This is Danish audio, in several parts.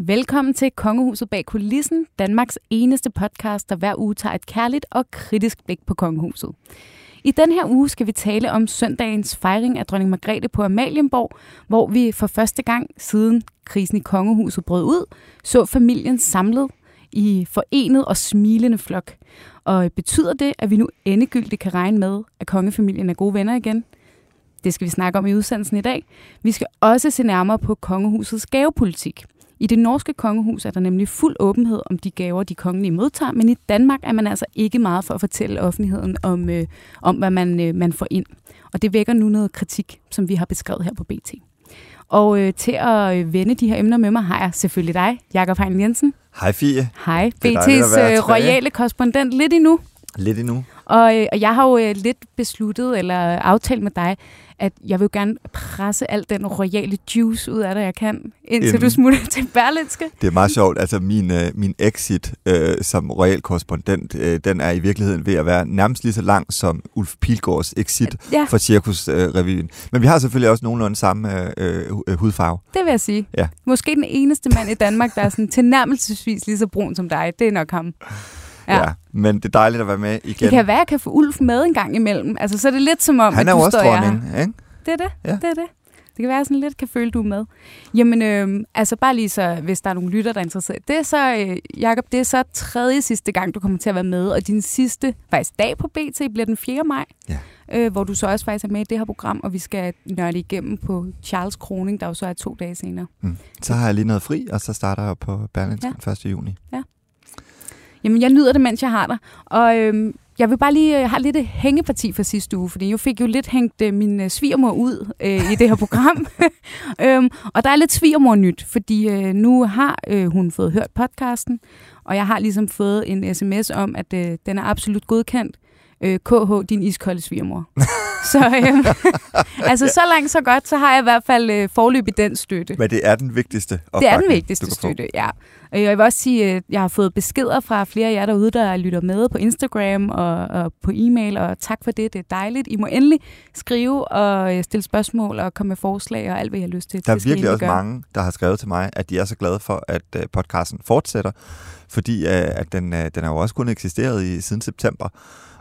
Velkommen til Kongehuset bag kulissen, Danmarks eneste podcast, der hver uge tager et kærligt og kritisk blik på kongehuset. I den her uge skal vi tale om søndagens fejring af dronning Margrethe på Amalienborg, hvor vi for første gang siden krisen i kongehuset brød ud, så familien samlet i forenet og smilende flok. Og betyder det, at vi nu endegyldigt kan regne med, at kongefamilien er gode venner igen? Det skal vi snakke om i udsendelsen i dag. Vi skal også se nærmere på kongehusets gavepolitik – i det norske kongehus er der nemlig fuld åbenhed om de gaver, de kongelige modtager, men i Danmark er man altså ikke meget for at fortælle offentligheden om, øh, om hvad man, øh, man får ind. Og det vækker nu noget kritik, som vi har beskrevet her på BT. Og øh, til at øh, vende de her emner med mig, har jeg selvfølgelig dig, Jakob Hein Jensen. Hej Fie. Hej, BT's øh, royale korrespondent lidt endnu. Lidt endnu. Og, øh, og jeg har jo øh, lidt besluttet, eller aftalt med dig, at jeg vil gerne presse al den royale juice ud af dig, jeg kan, indtil Inden. du smutter til Berlinske. Det er meget sjovt. Altså min, øh, min exit øh, som royal korrespondent, øh, den er i virkeligheden ved at være nærmest lige så lang som Ulf Pilgaards exit ja. for Cirkusrevyen. Øh, Men vi har selvfølgelig også nogenlunde samme øh, øh, hudfarve. Det vil jeg sige. Ja. Måske den eneste mand i Danmark, der er sådan tilnærmelsesvis lige så brun som dig. Det er nok ham. Ja. ja. Men det er dejligt at være med igen. Det kan være, at jeg kan få Ulf med en gang imellem. Altså, så er det lidt som om, Han er at du også står dronning, ikke? Det er det. Ja. Det er det. Det kan være sådan lidt, kan føle, du er med. Jamen, øh, altså bare lige så, hvis der er nogle lytter, der er interesseret. Det er så, øh, Jacob, det er så tredje sidste gang, du kommer til at være med, og din sidste, faktisk dag på BT, bliver den 4. maj. Ja. Øh, hvor du så også faktisk er med i det her program, og vi skal nørde igennem på Charles Kroning, der jo så er to dage senere. Mm. Så har jeg lige noget fri, og så starter jeg på Berlingske ja. 1. juni. Ja. Jamen, jeg nyder det, mens jeg har dig. Og øhm, jeg vil bare lige øh, have lidt et hængeparti for sidste uge, fordi jeg fik jo lidt hængt øh, min øh, svigermor ud øh, i det her program. øhm, og der er lidt svigermor nyt, fordi øh, nu har øh, hun fået hørt podcasten, og jeg har ligesom fået en sms om, at øh, den er absolut godkendt. Øh, KH, din iskolde svigermor. så øh, altså, så langt, så godt, så har jeg i hvert fald øh, forløb i den støtte. Men det er den vigtigste Det er den vigtigste støtte, ja. Og jeg vil også sige, at jeg har fået beskeder fra flere af jer derude, der lytter med på Instagram og, og på e-mail, og tak for det, det er dejligt. I må endelig skrive og øh, stille spørgsmål og komme med forslag og alt, hvad I har lyst til. Der er virkelig også gør. mange, der har skrevet til mig, at de er så glade for, at øh, podcasten fortsætter, fordi øh, at den, den har jo også kun eksisteret i siden september,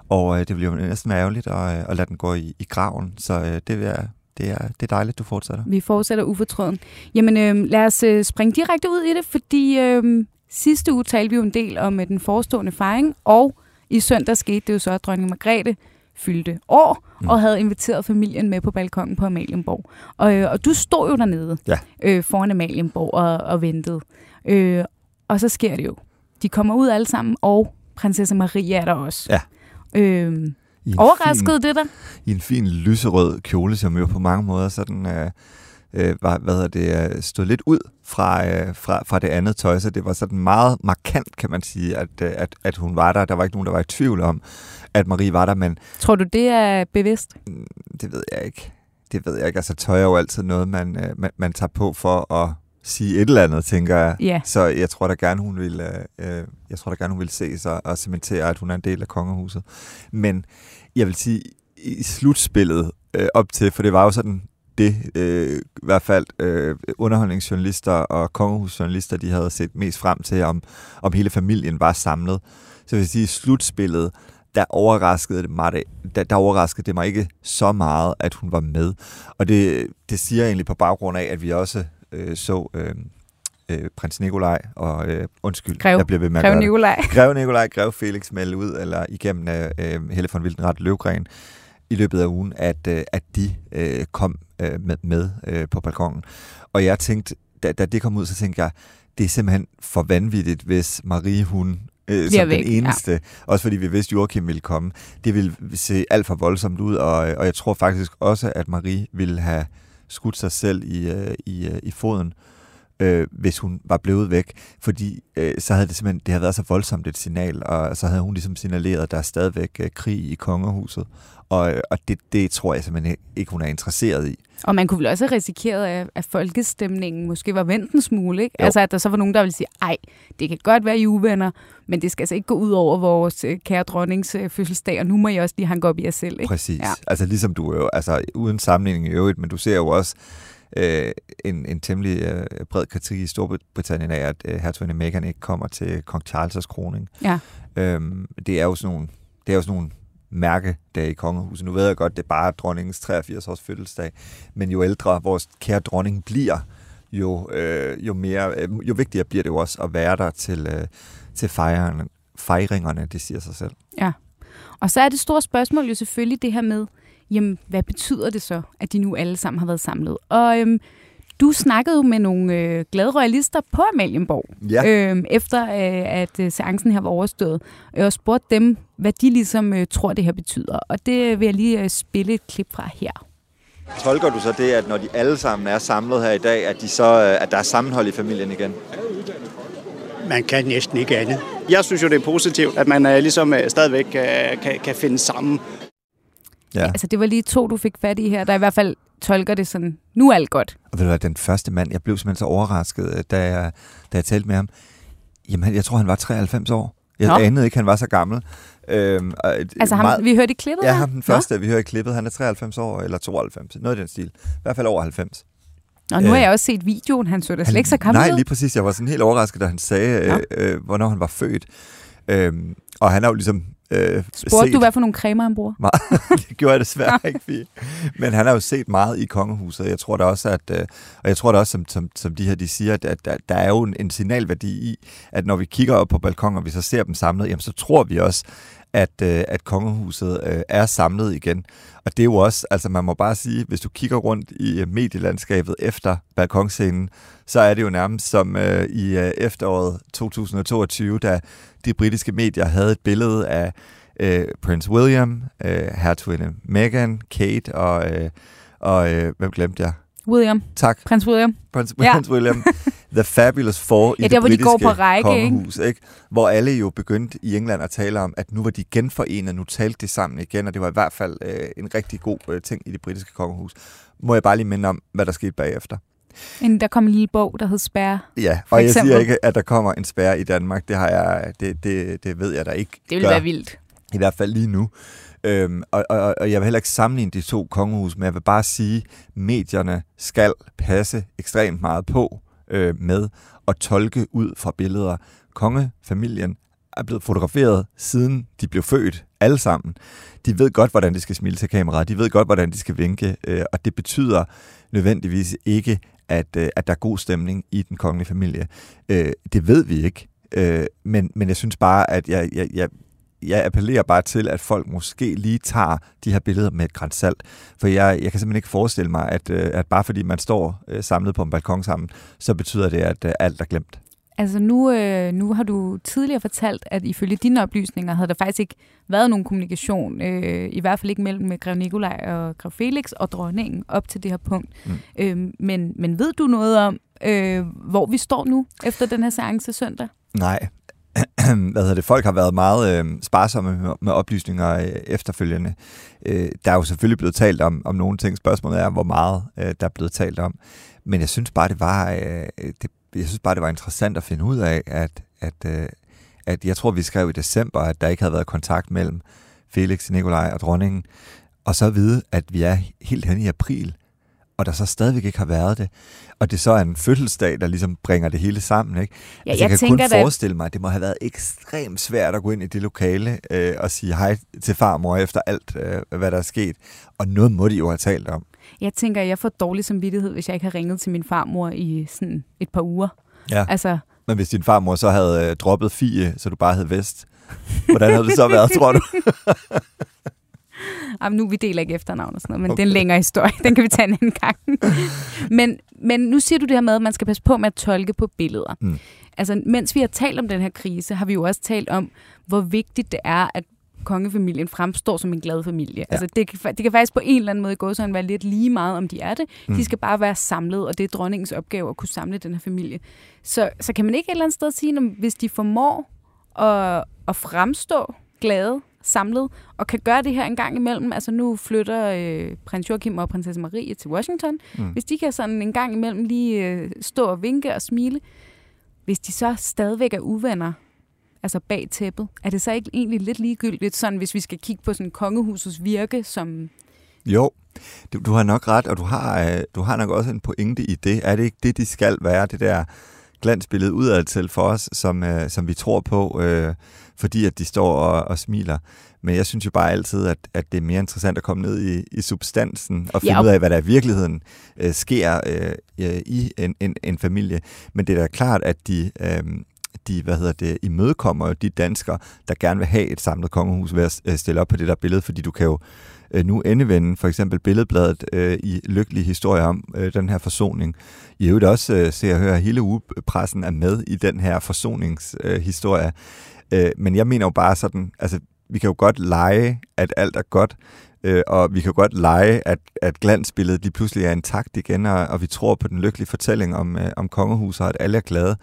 og det bliver jo næsten ærgerligt at, at lade den gå i, i graven, så det vil jeg det er, det er dejligt, du fortsætter. Vi fortsætter ufortrøden. Jamen, øh, lad os øh, springe direkte ud i det, fordi øh, sidste uge talte vi jo en del om øh, den forestående fejring, og i søndag skete det jo så, at dronning Margrethe fyldte år mm. og havde inviteret familien med på balkongen på Amalienborg. Og, øh, og du stod jo dernede ja. øh, foran Amalienborg og, og ventede. Øh, og så sker det jo. De kommer ud alle sammen, og prinsesse Maria er der også. Ja. Øh, Overraskede fin, det dig? I en fin lyserød kjole, som jo på mange måder sådan... Øh, øh, var, hvad hedder det, øh, stod lidt ud fra, øh, fra, fra det andet tøj, så det var sådan meget markant, kan man sige, at, øh, at, at hun var der. Der var ikke nogen, der var i tvivl om, at Marie var der, men... Tror du, det er bevidst? Mm, det ved jeg ikke. Det ved jeg ikke. Altså, tøj er jo altid noget, man, øh, man, man tager på for at sige et eller andet, tænker jeg. Yeah. Så jeg tror da gerne, hun vil, øh, jeg tror da gerne, hun vil se sig og cementere, at hun er en del af kongehuset. Men jeg vil sige, i slutspillet øh, op til, for det var jo sådan det, øh, i hvert fald øh, underholdningsjournalister og kongehusjournalister, de havde set mest frem til, om, om hele familien var samlet. Så jeg vil sige, i slutspillet, der overraskede det mig, der, der overraskede det mig ikke så meget, at hun var med. Og det, det siger jeg egentlig på baggrund af, at vi også øh, så øh, øh, prins Nikolaj og øh, undskyld, Grev. jeg bliver ved med at Grev Nikolaj. Grev Nikolaj, Grev Felix melde ud, eller igennem øh, øh Helle von Wildenrat Løvgren i løbet af ugen, at, øh, at de øh, kom øh, med, med øh, på balkongen. Og jeg tænkte, da, da det kom ud, så tænkte jeg, det er simpelthen for vanvittigt, hvis Marie, hun øh, som væk, den eneste, ja. også fordi vi vidste, at Joachim ville komme. Det ville se alt for voldsomt ud, og, og jeg tror faktisk også, at Marie ville have skudt sig selv i, øh, i, øh, i foden øh, hvis hun var blevet væk, fordi øh, så havde det simpelthen det havde været så voldsomt et signal, og så havde hun ligesom signaleret, at der er stadigvæk øh, krig i kongehuset, og, øh, og det, det tror jeg simpelthen ikke, hun er interesseret i. Og man kunne vel også have risikeret, at, folkestemningen måske var vendt en smule, ikke? Altså, at der så var nogen, der ville sige, ej, det kan godt være, I uvenner, men det skal altså ikke gå ud over vores øh, kære dronnings øh, fødselsdag, og nu må I også lige hanke op i jer selv, ikke? Præcis. Ja. Altså, ligesom du jo, altså, uden sammenligning i øvrigt, men du ser jo også, øh, en, en temmelig øh, bred kritik i Storbritannien af, at øh, hertuginde Meghan ikke kommer til kong Charles' kroning. Ja. Øhm, det er jo sådan nogle, det er jo sådan nogle mærkedage i kongehuset. Nu ved jeg godt, det er bare dronningens 83 års fødselsdag, men jo ældre vores kære dronning bliver, jo, øh, jo, mere, øh, jo vigtigere bliver det jo også at være der til, øh, til fejringerne, fejringerne, det siger sig selv. Ja, og så er det store spørgsmål jo selvfølgelig det her med, jamen, hvad betyder det så, at de nu alle sammen har været samlet? Og øhm, du snakkede med nogle øh, glade royalister på Amalienborg, ja. øhm, efter øh, at øh, seancen her var overstået, og spurgte dem, hvad de ligesom øh, tror, det her betyder. Og det vil jeg lige øh, spille et klip fra her. Tolker du så det, at når de alle sammen er samlet her i dag, at, de så, øh, at der er sammenhold i familien igen? Man kan næsten ikke andet. Jeg synes jo, det er positivt, at man uh, ligesom uh, stadigvæk uh, kan, kan finde sammen Ja. Altså, det var lige to, du fik fat i her, der i hvert fald tolker det sådan, nu er alt godt. Og ved du hvad, den første mand, jeg blev simpelthen så overrasket, øh, da jeg, da jeg talte med ham. Jamen, jeg tror, han var 93 år. Jeg Nå. anede ikke, han var så gammel. Øhm, altså ham, meget, vi hørte i klippet Ja, ham den første, Nå. vi hørte i klippet. Han er 93 år, eller 92, noget i den stil. I hvert fald over 90. Og nu har jeg også set videoen, han så da slet ikke så gammel Nej, lige præcis. Jeg var sådan helt overrasket, da han sagde, øh, øh, hvornår han var født. Øhm, og han er jo ligesom Øh, Spurgte set... du, hvad for nogle cremer han bruger? det gjorde jeg desværre ikke, fint. Men han har jo set meget i kongehuset, jeg tror da også, at, øh, og jeg tror da også, som, som, som de her de siger, at, at der, der er jo en, en signalværdi i, at når vi kigger op på balkonen, og vi så ser dem samlet, jamen så tror vi også, at, øh, at kongehuset øh, er samlet igen. Og det er jo også, altså man må bare sige, hvis du kigger rundt i øh, medielandskabet efter balkonscenen, så er det jo nærmest som øh, i øh, efteråret 2022, da de britiske medier havde et billede af øh, Prince William, øh, hertuginde Meghan, Kate og, øh, og øh, hvem glemte jeg? William. Tak. Prins William. Prins, ja. Prins William. The Fabulous Four ja, i der, det britiske de går på række, kongehus, ikke? ikke? Hvor alle jo begyndte i England at tale om, at nu var de genforenet, nu talte de sammen igen, og det var i hvert fald øh, en rigtig god øh, ting i det britiske kongehus. Må jeg bare lige minde om, hvad der skete bagefter. Inden der kom en lille bog, der hed Spærre. Ja, og jeg siger ikke, at der kommer en spærre i Danmark. Det, har jeg, det, det, det ved jeg da ikke Det vil gør. være vildt. I hvert fald lige nu. Øhm, og, og, og jeg vil heller ikke sammenligne de to kongehus, men jeg vil bare sige, medierne skal passe ekstremt meget på øh, med at tolke ud fra billeder. Kongefamilien er blevet fotograferet siden de blev født, alle sammen. De ved godt, hvordan de skal smile til kameraet, de ved godt, hvordan de skal vinke, øh, og det betyder nødvendigvis ikke, at, øh, at der er god stemning i den kongelige familie. Øh, det ved vi ikke, øh, men, men jeg synes bare, at jeg, jeg, jeg, jeg appellerer bare til, at folk måske lige tager de her billeder med et græns salt. For jeg, jeg kan simpelthen ikke forestille mig, at, øh, at bare fordi man står øh, samlet på en balkon sammen, så betyder det, at øh, alt er glemt. Altså nu, øh, nu har du tidligere fortalt, at ifølge dine oplysninger havde der faktisk ikke været nogen kommunikation, øh, i hvert fald ikke mellem Grev Nikolaj og Grev Felix og dronningen op til det her punkt. Mm. Øh, men, men ved du noget om, øh, hvor vi står nu efter den her seance søndag? Nej, hvad hedder det, folk har været meget øh, sparsomme med, med oplysninger øh, efterfølgende. Øh, der er jo selvfølgelig blevet talt om, om nogle ting. Spørgsmålet er, hvor meget øh, der er blevet talt om. Men jeg synes bare, det var, øh, det, jeg synes bare, det var interessant at finde ud af, at, at, øh, at jeg tror, vi skrev i december, at der ikke havde været kontakt mellem Felix, Nikolaj og dronningen. Og så at vide, at vi er helt hen i april, og der så stadigvæk ikke har været det, og det så er en fødselsdag, der ligesom bringer det hele sammen. Ikke? Ja, altså, jeg, jeg kan kun forestille mig, at det må have været ekstremt svært at gå ind i det lokale øh, og sige hej til farmor efter alt, øh, hvad der er sket. Og noget må de jo have talt om. Jeg tænker, at jeg får dårlig samvittighed, hvis jeg ikke har ringet til min farmor i sådan et par uger. Ja. Altså, Men hvis din farmor så havde øh, droppet Fie, så du bare havde Vest, hvordan havde det så været, tror du? Jamen, nu vi deler ikke efternavn og sådan noget, men okay. det er en længere historie. Den kan vi tage en anden gang. men, men nu siger du det her med, at man skal passe på med at tolke på billeder. Mm. Altså, mens vi har talt om den her krise, har vi jo også talt om, hvor vigtigt det er, at kongefamilien fremstår som en glad familie. Ja. Altså det kan, det kan faktisk på en eller anden måde gå sådan være lidt lige meget, om de er det. Mm. De skal bare være samlet, og det er dronningens opgave at kunne samle den her familie. Så, så kan man ikke et eller andet sted sige, at hvis de formår at, at fremstå glade, samlet, og kan gøre det her en gang imellem. Altså nu flytter øh, prins Joachim og prinsesse Marie til Washington. Mm. Hvis de kan sådan en gang imellem lige øh, stå og vinke og smile, hvis de så stadigvæk er uvenner, altså bag tæppet, er det så ikke egentlig lidt ligegyldigt, sådan hvis vi skal kigge på sådan kongehusets virke som... Jo, du, du har nok ret, og du har, øh, du har nok også en pointe i det. Er det ikke det, de skal være, det der glansbillede udad til for os, som, øh, som vi tror på, øh, fordi at de står og, og smiler. Men jeg synes jo bare altid, at, at det er mere interessant at komme ned i, i substansen og finde ja, ud af, hvad der i virkeligheden øh, sker øh, i en, en, en familie. Men det er da klart, at de... Øh, de, hvad hedder det, imødekommer de danskere, der gerne vil have et samlet kongehus ved at øh, stille op på det der billede, fordi du kan jo øh, nu endevende for eksempel billedbladet øh, i lykkelige historier om øh, den her forsoning. I øvrigt også øh, ser og hører, at hele ugepressen er med i den her forsoningshistorie. Øh, øh, men jeg mener jo bare sådan, altså vi kan jo godt lege, at alt er godt, øh, og vi kan godt lege, at, at glansbilledet lige pludselig er intakt igen, og, og vi tror på den lykkelige fortælling om, øh, om kongehuset, og at alle er glade.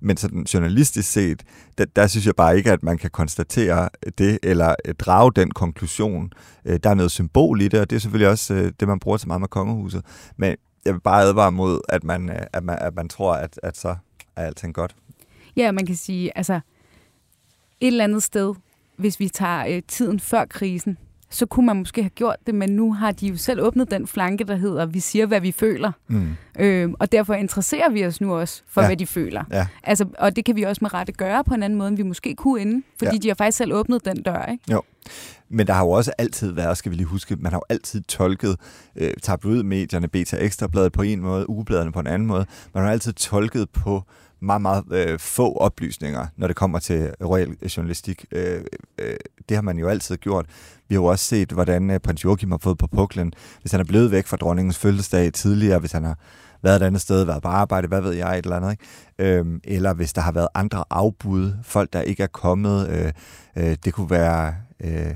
Men sådan journalistisk set, der, der synes jeg bare ikke, at man kan konstatere det, eller øh, drage den konklusion. Øh, der er noget symbol i det, og det er selvfølgelig også øh, det, man bruger så meget med kongehuset. Men jeg vil bare advare mod, at man, øh, at man, at man tror, at, at så er alting godt. Ja, man kan sige, altså et eller andet sted, hvis vi tager øh, tiden før krisen, så kunne man måske have gjort det, men nu har de jo selv åbnet den flanke, der hedder, vi siger, hvad vi føler. Mm. Øhm, og derfor interesserer vi os nu også for, ja. hvad de føler. Ja. Altså, og det kan vi også med rette gøre på en anden måde, end vi måske kunne inden, fordi ja. de har faktisk selv åbnet den dør. Ikke? Jo. Men der har jo også altid været, skal vi lige huske, man har jo altid tolket øh, tabloidmedierne, Beta Ekstrabladet på en måde, ugebladene på en anden måde. Man har altid tolket på meget, meget øh, få oplysninger, når det kommer til royal øh, journalistik. Øh, øh, det har man jo altid gjort. Vi har jo også set, hvordan øh, prins Joachim har fået på puklen, hvis han er blevet væk fra dronningens fødselsdag tidligere, hvis han har været et andet sted, været på arbejde, hvad ved jeg, et eller andet. Ikke? Øhm, eller hvis der har været andre afbud, folk, der ikke er kommet. Øh, øh, det kunne være... Øh,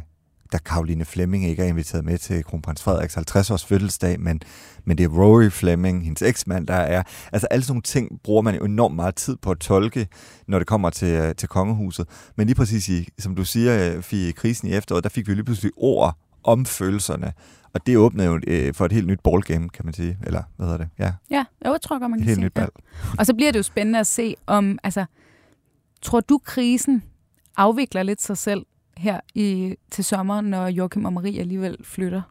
da Karoline Fleming ikke er inviteret med til kronprins Frederiks 50-års fødselsdag, men, men det er Rory Fleming, hendes eksmand, der er. Altså alle sådan nogle ting bruger man jo enormt meget tid på at tolke, når det kommer til, øh, til kongehuset. Men lige præcis, i, som du siger, Fie, i krisen i efteråret, der fik vi lige pludselig ord om følelserne. Og det åbnede jo øh, for et helt nyt ballgame, kan man sige. Eller hvad hedder det? Ja, ja jeg tror godt, man kan et helt sige. nyt ball. Ja. Og så bliver det jo spændende at se om, altså, tror du krisen afvikler lidt sig selv her i, til sommer, når Joachim og Marie alligevel flytter?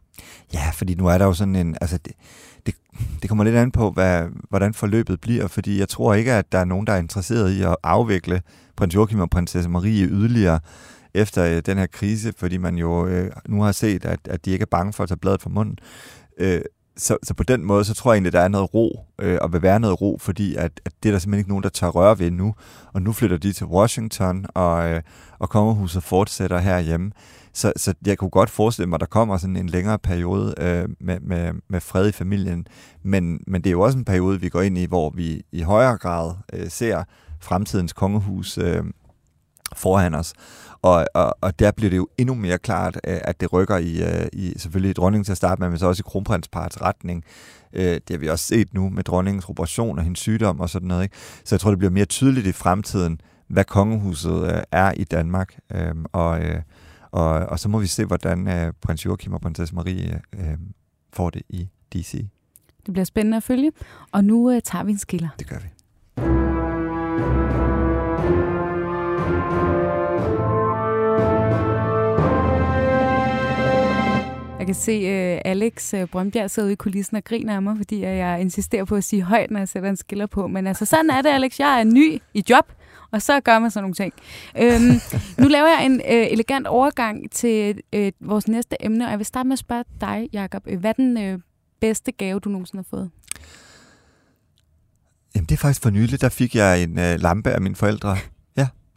Ja, fordi nu er der jo sådan en... Altså det, det, det kommer lidt an på, hvad, hvordan forløbet bliver, fordi jeg tror ikke, at der er nogen, der er interesseret i at afvikle prins Joachim og prinsesse Marie yderligere efter øh, den her krise, fordi man jo øh, nu har set, at, at de ikke er bange for at tage bladet fra munden. Øh, så, så på den måde, så tror jeg egentlig, at der er noget ro, øh, og vil være noget ro, fordi at, at det er der simpelthen ikke nogen, der tør røre ved nu. Og nu flytter de til Washington, og, øh, og kongehuset fortsætter herhjemme. Så, så jeg kunne godt forestille mig, at der kommer sådan en længere periode øh, med, med, med fred i familien. Men, men det er jo også en periode, vi går ind i, hvor vi i højere grad øh, ser fremtidens kongehus øh, foran os. Og, og, og der bliver det jo endnu mere klart, øh, at det rykker i, øh, i selvfølgelig dronningen til at starte med, men så også i kronprinsparets retning. Øh, det har vi også set nu med dronningens operation og hendes sygdom og sådan noget. Ikke? Så jeg tror, det bliver mere tydeligt i fremtiden, hvad kongehuset er i Danmark. Øhm, og, og, og så må vi se, hvordan prins Joachim og prinsesse Marie får det i DC. Det bliver spændende at følge. Og nu tager vi en skiller. Det gør vi. Jeg kan se uh, Alex uh, Brøndbjerg sidde ude i kulissen og griner af mig, fordi jeg insisterer på at sige højt, når jeg sætter en skiller på. Men altså, sådan er det, Alex. Jeg er ny i job, og så gør man sådan nogle ting. Øhm, nu laver jeg en øh, elegant overgang til øh, vores næste emne, og jeg vil starte med at spørge dig, Jacob. Øh, hvad er den øh, bedste gave, du nogensinde har fået? Jamen, det er faktisk for nylig, der fik jeg en øh, lampe af mine forældre.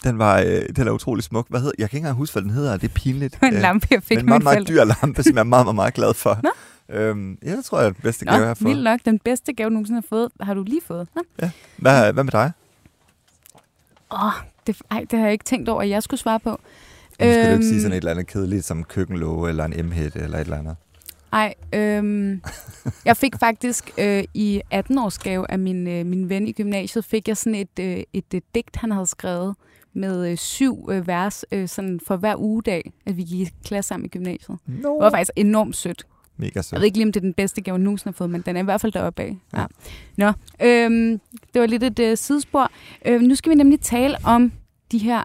Den var, øh, den er utrolig smuk. Hvad hedder, jeg kan ikke engang huske, hvad den hedder. Det er pinligt. en lampe, jeg fik Men en meget, meget dyr lampe, som jeg er meget, meget, meget glad for. Nå? Øhm, ja, det tror jeg er den bedste Nå, gave, jeg har fået. nok. Den bedste gave, du nogensinde har fået, har du lige fået. Nå? Ja. Hvad, hvad med dig? Åh, oh, det, ej, det har jeg ikke tænkt over, at jeg skulle svare på. Nu skal øhm, du ikke sige sådan et eller andet kedeligt som køkkenlåge eller en m eller et eller andet. Nej, øhm, jeg fik faktisk øh, i 18-årsgave af min, øh, min ven i gymnasiet, fik jeg sådan et, øh, et, et digt, han havde skrevet med øh, syv øh, vers øh, sådan for hver ugedag, at vi gik i klasse sammen i gymnasiet. No. Det var faktisk enormt sødt. Mega sødt. Jeg ved ikke lige, om det er den bedste gave, nogen har fået, men den er i hvert fald deroppe af. Ja. Ja. Nå, øhm, det var lidt et øh, sidespor. Øh, nu skal vi nemlig tale om de her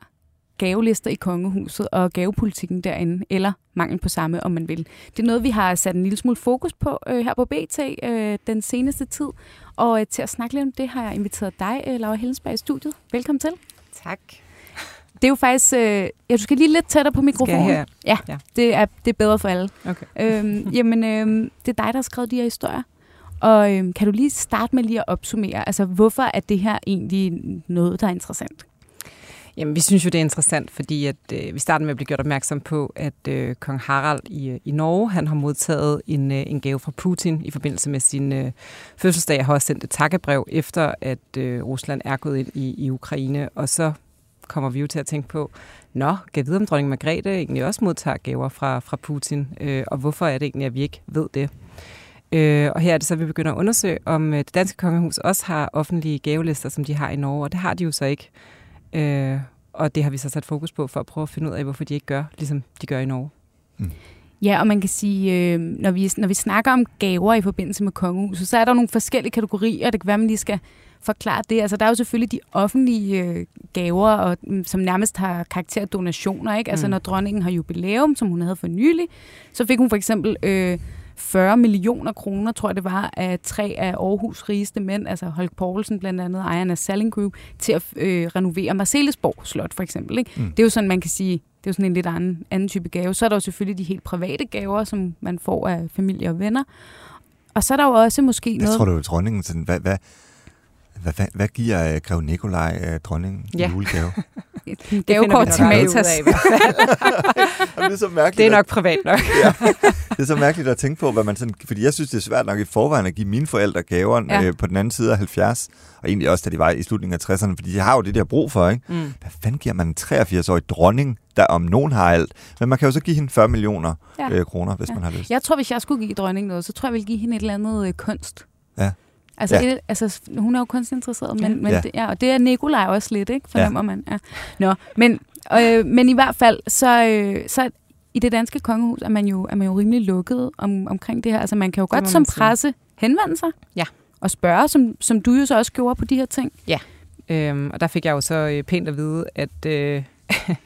gavelister i kongehuset og gavepolitikken derinde, eller mangel på samme, om man vil. Det er noget, vi har sat en lille smule fokus på øh, her på BT øh, den seneste tid. Og øh, til at snakke lidt om det, har jeg inviteret dig, øh, Laura Hellensberg, i studiet. Velkommen til. Tak. Det er jo faktisk... Øh, ja, du skal lige lidt tættere på mikrofonen. Skal jeg ja, ja, det er, det er bedre for alle. Okay. Øhm, jamen, øh, det er dig, der har skrevet de her historier. Og øh, kan du lige starte med lige at opsummere, altså hvorfor er det her egentlig noget, der er interessant? Jamen, vi synes jo, det er interessant, fordi at, øh, vi starter med at blive gjort opmærksom på, at øh, kong Harald i, øh, i Norge, han har modtaget en, øh, en gave fra Putin i forbindelse med sin øh, fødselsdag. Jeg har også sendt et takkebrev efter, at øh, Rusland er gået ind i, i Ukraine, og så kommer vi jo til at tænke på, nå, kan vide, om dronning Margrethe egentlig også modtager gaver fra, fra Putin, øh, og hvorfor er det egentlig, at vi ikke ved det? Øh, og her er det så, at vi begynder at undersøge, om øh, det danske kongehus også har offentlige gavelister, som de har i Norge, og det har de jo så ikke. Øh, og det har vi så sat fokus på for at prøve at finde ud af, hvorfor de ikke gør, ligesom de gør i Norge. Mm. Ja, og man kan sige, øh, når, vi, når vi snakker om gaver i forbindelse med kongehuset, så er der nogle forskellige kategorier. Det kan være, at man lige skal forklare det. Altså, der er jo selvfølgelig de offentlige øh, gaver, og, mm, som nærmest har karakter donationer. Ikke? Altså, mm. når dronningen har jubilæum, som hun havde for nylig, så fik hun for eksempel... Øh, 40 millioner kroner, tror jeg det var, af tre af Aarhus rigeste mænd, altså Holk Poulsen blandt andet, ejeren af Selling Group, til at øh, renovere Marcellesborg Slot for eksempel. Ikke? Mm. Det er jo sådan, man kan sige, det er jo sådan en lidt anden, anden type gave. Så er der jo selvfølgelig de helt private gaver, som man får af familie og venner. Og så er der jo også måske jeg noget... Jeg tror, det er dronningen. Sådan, hvad, hvad, hvad, hvad, hvad giver uh, Grev Nikolaj uh, dronningen ja. i julegave? Et gavekort til Matas. Det, er så mærkeligt, det er nok privat nok. ja, det er så mærkeligt at tænke på, hvad man sådan, fordi jeg synes, det er svært nok i forvejen at give mine forældre gaver ja. øh, på den anden side af 70, og egentlig også, da de var i slutningen af 60'erne, fordi de har jo det der brug for, ikke? Mm. Hvad fanden giver man en 83-årig dronning, der om nogen har alt? Men man kan jo så give hende 40 millioner ja. øh, kroner, hvis ja. man har lyst. Jeg tror, hvis jeg skulle give dronningen noget, så tror jeg, jeg ville give hende et eller andet øh, kunst. Ja. Altså, ja. et, altså, hun er jo kunstinteresseret, men, men ja. Det, ja, og det er Nikolaj også lidt, ikke? Fornemmer ja. man. Ja. Nå, men, øh, men i hvert fald, så, øh, så i det danske kongehus er man jo, er man jo rimelig lukket om, omkring det her. Altså, man kan jo godt som presse henvende sig ja. og spørge, som, som du jo så også gjorde på de her ting. Ja, øhm, og der fik jeg jo så øh, pænt at vide, at... Øh,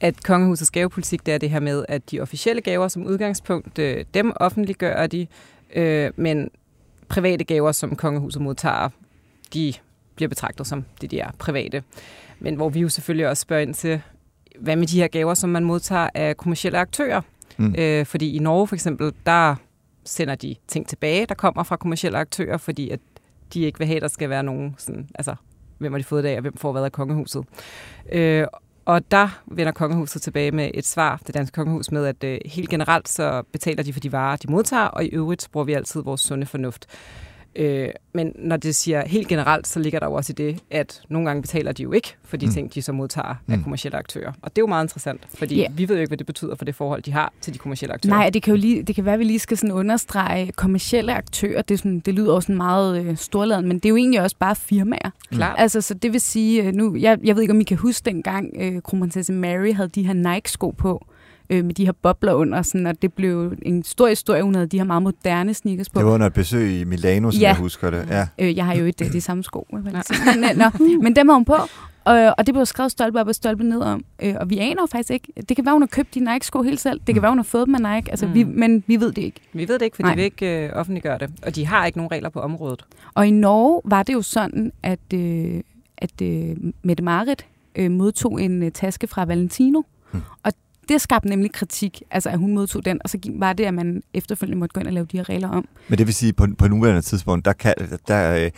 at kongehusets gavepolitik, det er det her med, at de officielle gaver som udgangspunkt, øh, dem offentliggør de, øh, men private gaver, som kongehuset modtager, de bliver betragtet som det, de er private. Men hvor vi jo selvfølgelig også spørger ind til, hvad med de her gaver, som man modtager af kommersielle aktører? Mm. Øh, fordi i Norge for eksempel, der sender de ting tilbage, der kommer fra kommersielle aktører, fordi at de ikke vil have, at der skal være nogen sådan, altså, hvem har de fået det af, og hvem får hvad af kongehuset. Øh, og der vender kongehuset tilbage med et svar, det danske kongehus, med at øh, helt generelt så betaler de for de varer, de modtager, og i øvrigt bruger vi altid vores sunde fornuft. Øh, men når det siger helt generelt, så ligger der jo også i det, at nogle gange betaler de jo ikke for de mm. ting, de så modtager mm. af kommersielle aktører. Og det er jo meget interessant, fordi yeah. vi ved jo ikke, hvad det betyder for det forhold, de har til de kommersielle aktører. Nej, det kan jo lige, det kan være, at vi lige skal sådan understrege kommersielle aktører. Det, er sådan, det lyder også sådan meget øh, storladen, men det er jo egentlig også bare firmaer. Klar. Altså, så det vil sige, øh, nu, jeg, jeg ved ikke, om I kan huske dengang, øh, kronprinsesse Mary havde de her Nike-sko på øh, med de her bobler under, sådan, og det blev en stor historie, hun havde de her meget moderne sneakers på. Det var under et besøg i Milano, som ja. jeg husker det. Ja. Øh, jeg har jo ikke de samme sko, men, øh, nå, men dem havde hun på, og, og det blev skrevet stolpe op og stolpe ned om. Øh, og vi aner jo faktisk ikke. Det kan være, hun har købt de Nike-sko helt selv. Det kan mm. være, hun har fået dem af Nike. Altså, mm. vi, men vi ved det ikke. Vi ved det ikke, fordi Nej. vi ikke øh, offentliggør det. Og de har ikke nogen regler på området. Og i Norge var det jo sådan, at, øh, at øh, Mette Marit øh, modtog en øh, taske fra Valentino. Mm. Og det skabte nemlig kritik, altså at hun modtog den, og så var det, at man efterfølgende måtte gå ind og lave de her regler om. Men det vil sige, at på, på nuværende tidspunkt, der kan, der,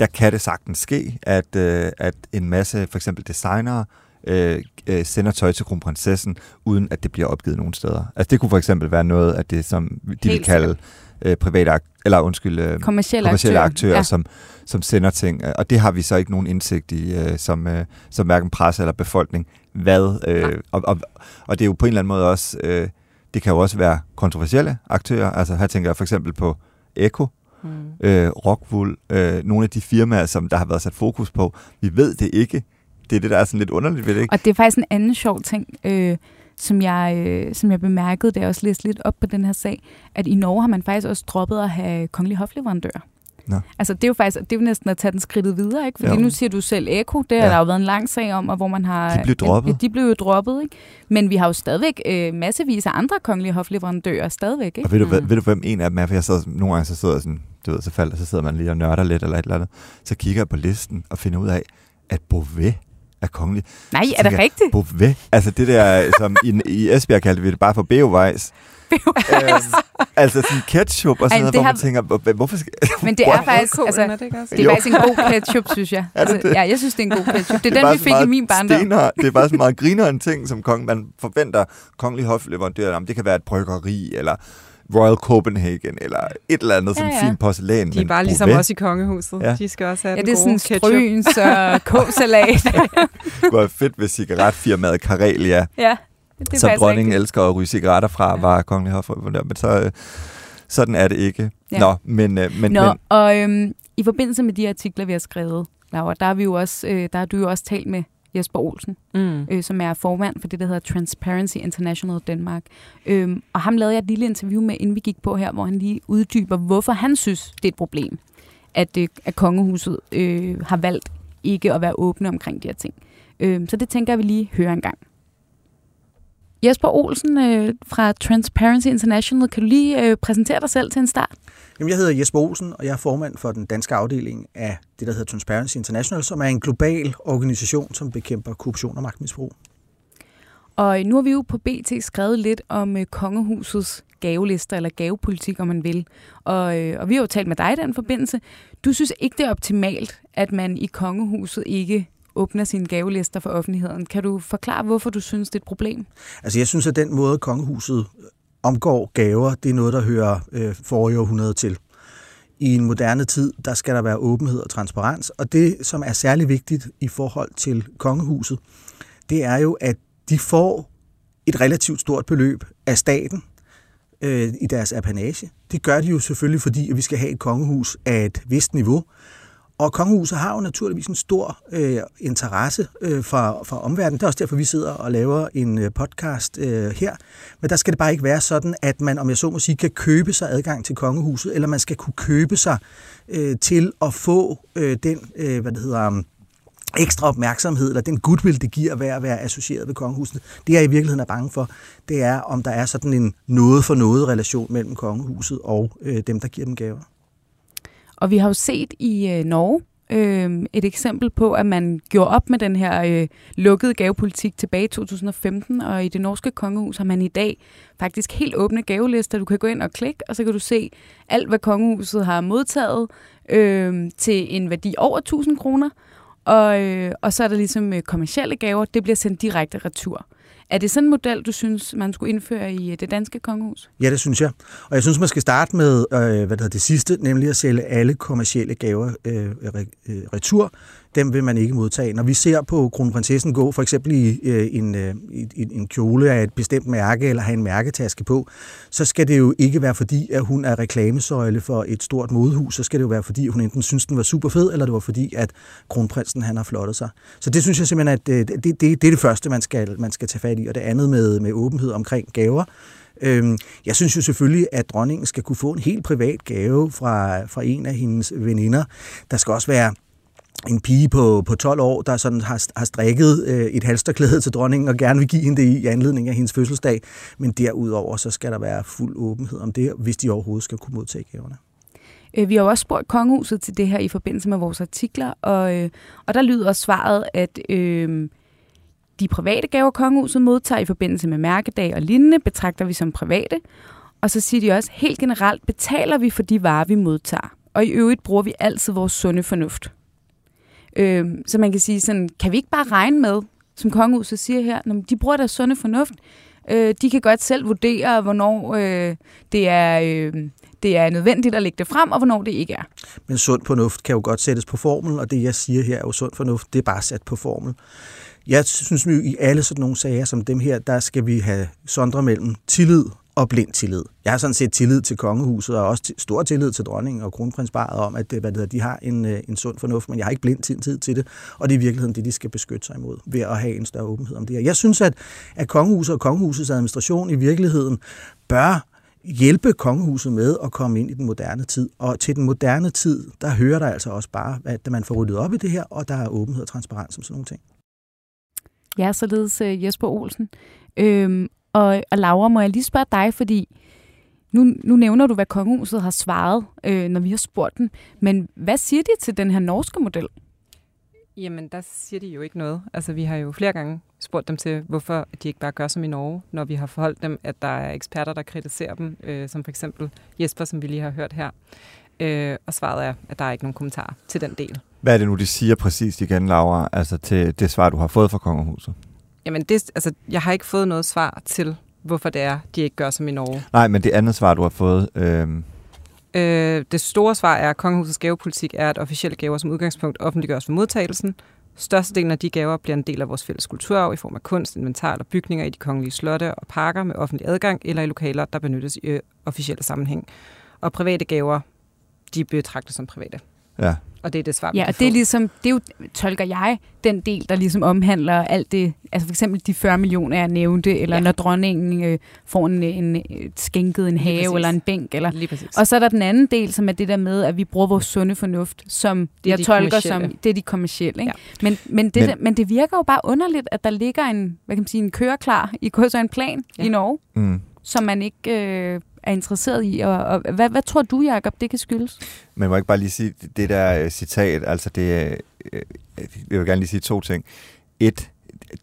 der kan det sagtens ske, at, øh, at en masse for eksempel designere øh, øh, sender tøj til kronprinsessen, uden at det bliver opgivet nogen steder. Altså det kunne for eksempel være noget af det, som de Helt vil kalde øh, private, eller undskyld, øh, kommersielle, kommersielle aktører, aktører ja. som, som sender ting. Og det har vi så ikke nogen indsigt i, øh, som, øh, som hverken presse eller befolkning. Hvad. Øh, og, og, og det er jo på en eller anden måde også, øh, det kan jo også være kontroversielle aktører. Altså her tænker jeg for eksempel på Eko, mm. øh, Rockwool, øh, nogle af de firmaer, som der har været sat fokus på. Vi ved det ikke. Det er det, der er sådan lidt underligt ved det, ikke? Og det er faktisk en anden sjov ting, øh, som, jeg, øh, som jeg bemærkede, da jeg også læste lidt op på den her sag, at i Norge har man faktisk også droppet at have kongelig hofleverandør. Nå. Altså, det er jo faktisk det er jo næsten at tage den skridtet videre, ikke? Fordi jo. nu siger du selv Eko, det ja. har der jo været en lang sag om, og hvor man har... De blev droppet. Ja, de blev jo droppet, ikke? Men vi har jo stadigvæk øh, massevis af andre kongelige hofleverandører stadigvæk, ikke? Og ved du, mm. ved du hvem en af dem er? For jeg sidder, nogle gange så sidder sådan, du ved, så falder, så sidder man lige og nørder lidt eller et eller andet. Så kigger jeg på listen og finder ud af, at Beauvais er kongelig. Nej, er det rigtigt? Beauvais. Altså det der, som i, i Esbjerg kaldte vi det bare for Beovejs øhm, altså sådan ketchup og sådan Ej, noget, hvor har... man tænker, hvorfor skal... Men det er faktisk, altså, det, det er faktisk en god ketchup, synes jeg. Altså, det? Ja, jeg synes, det er en god ketchup. Det er, det er den, vi fik i min barndom. Stener, det er bare så meget en ting, som kong, man forventer kongelig hofleverandør. Det kan være et bryggeri, eller Royal Copenhagen, eller et eller andet ja, ja. sådan fint porcelæn. De er bare ligesom også i kongehuset. Ja. De skal også have ja, det er sådan stryns og kåsalat. det var fedt, hvis cigaretfirmaet Karelia ja det som dronningen rigtigt. elsker at ryge cigaretter fra, ja. var kongelig hofreporter. Men så, øh, sådan er det ikke. Ja. Nå, men... Øh, men, Nå, men og øhm, i forbindelse med de artikler, vi har skrevet, Laura, der, har vi jo også, øh, der har du jo også talt med Jesper Olsen, mm. øh, som er formand for det, der hedder Transparency International Danmark. Øhm, og ham lavede jeg et lille interview med, inden vi gik på her, hvor han lige uddyber, hvorfor han synes, det er et problem, at, øh, at kongehuset øh, har valgt ikke at være åbne omkring de her ting. Øh, så det tænker jeg, vi lige hører en gang. Jesper Olsen øh, fra Transparency International, kan du lige øh, præsentere dig selv til en start? Jamen, jeg hedder Jesper Olsen, og jeg er formand for den danske afdeling af det, der hedder Transparency International, som er en global organisation, som bekæmper korruption og magtmisbrug. Og nu har vi jo på BT skrevet lidt om øh, kongehusets gavelister, eller gavepolitik, om man vil. Og, øh, og vi har jo talt med dig i den forbindelse. Du synes ikke, det er optimalt, at man i kongehuset ikke åbner sine gavelister for offentligheden. Kan du forklare, hvorfor du synes, det er et problem? Altså, jeg synes, at den måde, kongehuset omgår gaver, det er noget, der hører øh, forrige århundrede til. I en moderne tid, der skal der være åbenhed og transparens, og det, som er særlig vigtigt i forhold til kongehuset, det er jo, at de får et relativt stort beløb af staten øh, i deres apanage. Det gør de jo selvfølgelig, fordi at vi skal have et kongehus af et vist niveau, og kongehuset har jo naturligvis en stor øh, interesse øh, for, for omverdenen. Det er også derfor, vi sidder og laver en øh, podcast øh, her. Men der skal det bare ikke være sådan, at man, om jeg så må sige, kan købe sig adgang til kongehuset, eller man skal kunne købe sig øh, til at få øh, den, øh, hvad det hedder, um, ekstra opmærksomhed, eller den goodwill, det giver ved at være associeret med kongehuset. Det jeg i virkeligheden er bange for, det er, om der er sådan en noget for noget relation mellem kongehuset og øh, dem, der giver dem gaver. Og vi har jo set i øh, Norge øh, et eksempel på, at man gjorde op med den her øh, lukkede gavepolitik tilbage i 2015, og i det norske kongehus har man i dag faktisk helt åbne gavelister. Du kan gå ind og klikke, og så kan du se alt, hvad kongehuset har modtaget øh, til en værdi over 1000 kroner. Og, øh, og så er der ligesom øh, kommersielle gaver, det bliver sendt direkte retur. Er det sådan en model, du synes, man skulle indføre i øh, det danske kongehus? Ja, det synes jeg. Og jeg synes, man skal starte med øh, hvad det, hedder, det sidste, nemlig at sælge alle kommercielle gaver øh, øh, øh retur dem vil man ikke modtage. Når vi ser på kronprinsessen gå for eksempel i øh, en, øh, i, en kjole af et bestemt mærke eller have en mærketaske på, så skal det jo ikke være fordi, at hun er reklamesøjle for et stort modehus. Så skal det jo være fordi, hun enten synes, den var super fed, eller det var fordi, at kronprinsen han har flottet sig. Så det synes jeg simpelthen, at det, det, det, det er det første, man skal, man skal tage fat i. Og det andet med, med åbenhed omkring gaver, Øhm, jeg synes jo selvfølgelig, at dronningen skal kunne få en helt privat gave fra, fra en af hendes veninder. Der skal også være en pige på, på 12 år, der sådan har, har strikket øh, et halsterklæde til dronningen og gerne vil give hende det i, anledning af hendes fødselsdag. Men derudover så skal der være fuld åbenhed om det, hvis de overhovedet skal kunne modtage gaverne. Øh, vi har jo også spurgt kongehuset til det her i forbindelse med vores artikler, og, øh, og der lyder svaret, at øh, de private gaver, kongehuset modtager i forbindelse med mærkedag og lignende, betragter vi som private. Og så siger de også, helt generelt betaler vi for de varer, vi modtager. Og i øvrigt bruger vi altid vores sunde fornuft. Øh, så man kan sige sådan, kan vi ikke bare regne med, som kongehuset siger her, når de bruger deres sunde fornuft, øh, de kan godt selv vurdere, hvornår øh, det, er, øh, det er nødvendigt at lægge det frem, og hvornår det ikke er. Men sund fornuft kan jo godt sættes på formel, og det jeg siger her er jo sund fornuft, det er bare sat på formel. Jeg synes, jo, i alle sådan nogle sager som dem her, der skal vi have sondre mellem tillid og blind tillid. Jeg har sådan set tillid til kongehuset, og også stor tillid til dronningen og kronprinsparet om, at øh, hvad det hedder, de har en, øh, en sund fornuft, men jeg har ikke blind tid til det, og det er i virkeligheden det, de skal beskytte sig imod, ved at have en større åbenhed om det her. Jeg synes, at, at kongehuset og kongehusets administration i virkeligheden bør hjælpe kongehuset med at komme ind i den moderne tid. Og til den moderne tid, der hører der altså også bare, at man får ryddet op i det her, og der er åbenhed og transparens om sådan nogle ting. Ja, således øh, Jesper Olsen. Øhm, og, og Laura, må jeg lige spørge dig, fordi nu, nu nævner du, hvad kongehuset har svaret, øh, når vi har spurgt dem. Men hvad siger de til den her norske model? Jamen, der siger de jo ikke noget. Altså, vi har jo flere gange spurgt dem til, hvorfor de ikke bare gør som i Norge, når vi har forholdt dem, at der er eksperter, der kritiserer dem, øh, som for eksempel Jesper, som vi lige har hørt her. Øh, og svaret er, at der er ikke nogen kommentar til den del. Hvad er det nu, de siger præcis igen, Laura, altså til det svar, du har fået fra kongehuset? Jamen, det, altså, jeg har ikke fået noget svar til, hvorfor det er, de ikke gør som i Norge. Nej, men det andet svar, du har fået... Øh... Øh, det store svar er, at kongehusets gavepolitik er, at officielle gaver som udgangspunkt offentliggøres for modtagelsen. Størstedelen af de gaver bliver en del af vores fælles kulturarv i form af kunst, inventar eller bygninger i de kongelige slotte og parker med offentlig adgang eller i lokaler, der benyttes i øh, officielle sammenhæng. Og private gaver, de betragtes som private. Ja. Og det er det svar, Ja, og det er ligesom, det er jo, tolker jeg, den del, der ligesom omhandler alt det, altså for eksempel de 40 millioner, jeg nævnte, eller ja. når dronningen øh, får en, en, en skænket en have eller en bænk. Eller, og så er der den anden del, som er det der med, at vi bruger vores sunde fornuft, som det jeg de tolker som, det er de kommercielle. Ikke? Ja. Men, men, det, men, men det virker jo bare underligt, at der ligger en, hvad kan man sige, en køreklar i så en plan ja. i Norge, mm. som man ikke øh, er interesseret i. Og, og hvad, hvad tror du, Jacob, det kan skyldes? Men må ikke bare lige sige, det der uh, citat, altså det, uh, jeg vil gerne lige sige to ting. Et,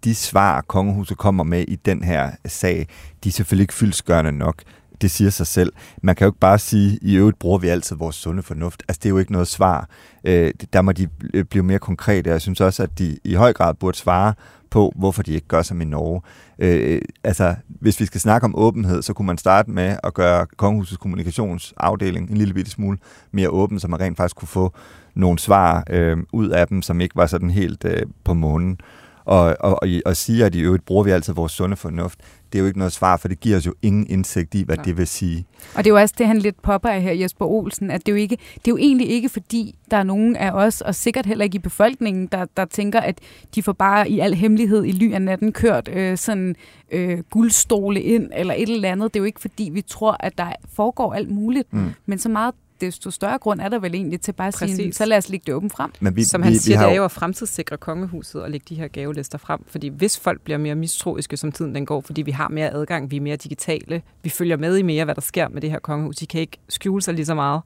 de svar, kongehuset kommer med i den her sag, de er selvfølgelig ikke fyldsgørende nok. Det siger sig selv. Man kan jo ikke bare sige, i øvrigt bruger vi altid vores sunde fornuft. Altså, det er jo ikke noget svar. Øh, der må de blive mere konkrete. Jeg synes også, at de i høj grad burde svare på, hvorfor de ikke gør som i Norge. Øh, altså, hvis vi skal snakke om åbenhed, så kunne man starte med at gøre Kongehusets kommunikationsafdeling en lille bitte smule mere åben, så man rent faktisk kunne få nogle svar øh, ud af dem, som ikke var sådan helt øh, på månen. Og, og, og, og sige, at i øvrigt bruger vi altid vores sunde fornuft det er jo ikke noget svar, for det giver os jo ingen indsigt i, hvad ja. det vil sige. Og det er jo også det, han lidt popper af her, Jesper Olsen, at det er, jo ikke, det er jo egentlig ikke, fordi der er nogen af os, og sikkert heller ikke i befolkningen, der, der tænker, at de får bare i al hemmelighed i ly af natten kørt øh, sådan øh, guldstole ind, eller et eller andet. Det er jo ikke, fordi vi tror, at der foregår alt muligt, mm. men så meget desto større grund er der vel egentlig til bare at Præcis. sige, så lad os lægge det åbent frem. Men vi, Som han vi, siger, vi har... det er jo at fremtidssikre kongehuset og lægge de her gavelister frem. Fordi hvis folk bliver mere mistroiske, som tiden den går, fordi vi har mere adgang, vi er mere digitale, vi følger med i mere, hvad der sker med det her kongehus, de kan ikke skjule sig lige så meget,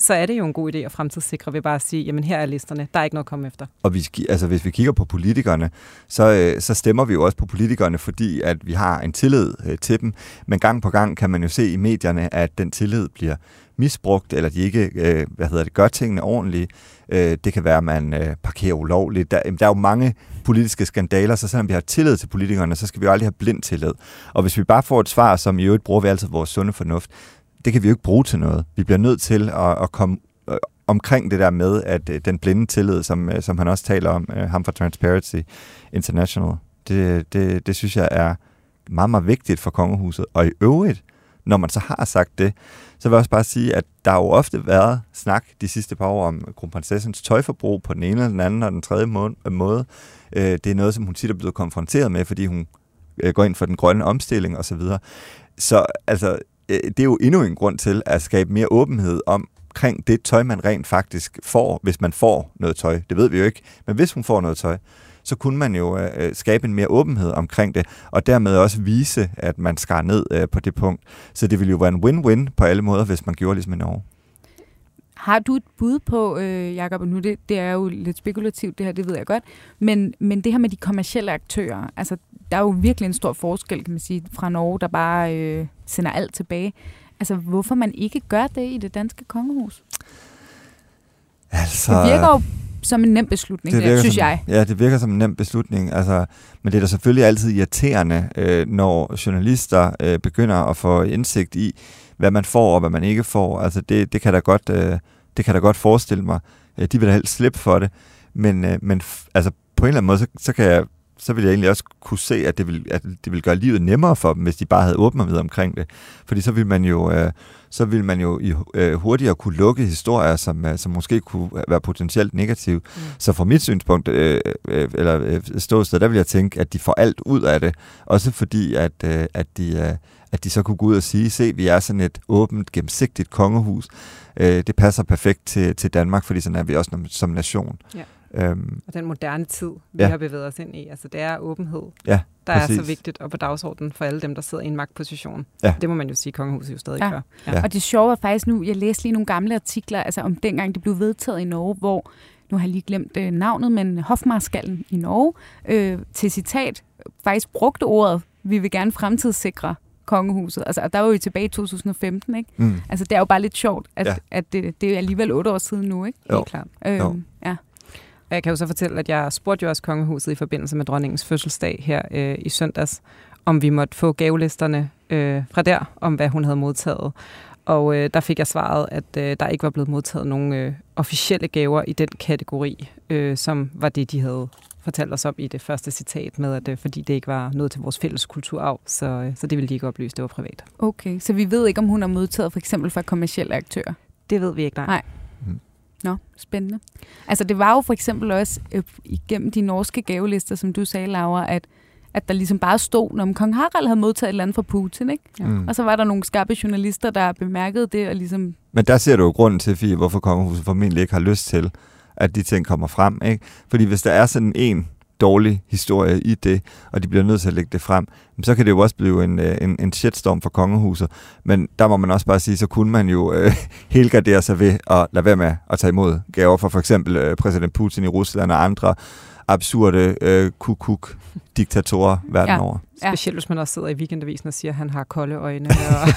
så er det jo en god idé at fremtidssikre ved bare at sige, jamen her er listerne, der er ikke noget at komme efter. Og vi, altså, hvis vi kigger på politikerne, så, øh, så stemmer vi jo også på politikerne, fordi at vi har en tillid øh, til dem. Men gang på gang kan man jo se i medierne, at den tillid bliver misbrugt, eller de ikke øh, hvad hedder det, gør tingene ordentligt. Øh, det kan være, at man øh, parkerer ulovligt. Der, der er jo mange politiske skandaler, så selvom vi har tillid til politikerne, så skal vi jo aldrig have blind tillid. Og hvis vi bare får et svar, som i øvrigt bruger vi altid vores sunde fornuft, det kan vi jo ikke bruge til noget. Vi bliver nødt til at, at komme øh, omkring det der med, at øh, den blinde tillid, som, øh, som han også taler om, ham fra Transparency International, det, det, det synes jeg er meget, meget vigtigt for kongehuset. Og i øvrigt, når man så har sagt det, så vil jeg også bare sige, at der har jo ofte været snak de sidste par år om kronprinsessens tøjforbrug på den ene, eller den anden og den tredje måde. Det er noget, som hun tit er blevet konfronteret med, fordi hun går ind for den grønne omstilling osv. Så, så altså, Øh, det er jo endnu en grund til at skabe mere åbenhed om, omkring det tøj, man rent faktisk får, hvis man får noget tøj. Det ved vi jo ikke, men hvis hun får noget tøj, så kunne man jo øh, øh, skabe en mere åbenhed omkring det, og dermed også vise, at man skar ned øh, på det punkt. Så det ville jo være en win-win på alle måder, hvis man gjorde ligesom i Norge. Har du et bud på, øh, Jacob, nu det, det er jo lidt spekulativt det her, det ved jeg godt, men, men det her med de kommercielle aktører, altså der er jo virkelig en stor forskel, kan man sige, fra Norge, der bare øh, sender alt tilbage. Altså hvorfor man ikke gør det i det danske kongehus? Altså, det virker jo som en nem beslutning, det, det synes som, jeg. Ja, det virker som en nem beslutning. Altså, men det er da selvfølgelig altid irriterende, øh, når journalister øh, begynder at få indsigt i, hvad man får og hvad man ikke får. Altså det, det kan da godt, øh, det kan da godt forestille mig. Øh, de vil da helst slippe for det. Men, øh, men altså på en eller anden måde, så, så kan jeg så ville jeg egentlig også kunne se, at det ville, at det ville gøre livet nemmere for dem, hvis de bare havde åbnet omkring det. Fordi så ville man jo, øh, så ville man jo i, øh, hurtigere kunne lukke historier, som, øh, som måske kunne være potentielt negative. Mm. Så fra mit synspunkt, øh, øh, eller øh, ståsted, der vil jeg tænke, at de får alt ud af det. Også fordi, at, øh, at, de, øh, at de så kunne gå ud og sige, se, vi er sådan et åbent, gennemsigtigt kongehus. Øh, det passer perfekt til, til Danmark, fordi sådan er vi også som nation. Ja. Øhm, og den moderne tid, vi ja. har bevæget os ind i. Altså, det er åbenhed, ja, der præcis. er så vigtigt og på dagsordenen for alle dem, der sidder i en magtposition. Ja. Det må man jo sige, kongehuset jo stadig ja. gør. Ja. ja. Og det sjove er faktisk nu, jeg læste lige nogle gamle artikler, altså om dengang det blev vedtaget i Norge, hvor, nu har jeg lige glemt øh, navnet, men Hofmarskallen i Norge, øh, til citat, faktisk brugte ordet, vi vil gerne fremtidssikre kongehuset. Altså, der var jo tilbage i 2015, ikke? Mm. Altså, det er jo bare lidt sjovt, at, ja. at det, det er alligevel otte år siden nu, ikke? Jo. Helt klart. Øhm, ja. Og jeg kan jo så fortælle, at jeg spurgte jo også kongehuset i forbindelse med dronningens fødselsdag her øh, i søndags, om vi måtte få gavelisterne øh, fra der, om hvad hun havde modtaget. Og øh, der fik jeg svaret, at øh, der ikke var blevet modtaget nogen øh, officielle gaver i den kategori, øh, som var det, de havde fortalt os op i det første citat med, at øh, fordi det ikke var noget til vores fælles kulturarv, så, øh, så det ville de ikke oplyse, det var privat. Okay, så vi ved ikke, om hun har modtaget for eksempel fra kommersielle aktører? Det ved vi ikke, nej. nej. Nå, spændende. Altså det var jo for eksempel også øh, igennem de norske gavelister, som du sagde, Laura, at, at der ligesom bare stod, når kong Harald havde modtaget et eller andet fra Putin, ikke? Ja. Mm. Og så var der nogle skarpe journalister, der bemærkede det og ligesom... Men der ser du jo grunden til, Fie, hvorfor kongehuset formentlig ikke har lyst til, at de ting kommer frem, ikke? Fordi hvis der er sådan en dårlig historie i det, og de bliver nødt til at lægge det frem, så kan det jo også blive en, øh, en, en shitstorm for kongehuset. Men der må man også bare sige, så kunne man jo øh, helgardere sig ved at lade være med at tage imod gaver fra for eksempel øh, præsident Putin i Rusland og andre absurde øh, kukuk-diktatorer verden ja. over. Ja. Specielt hvis man også sidder i weekendavisen og siger, at han har kolde øjne.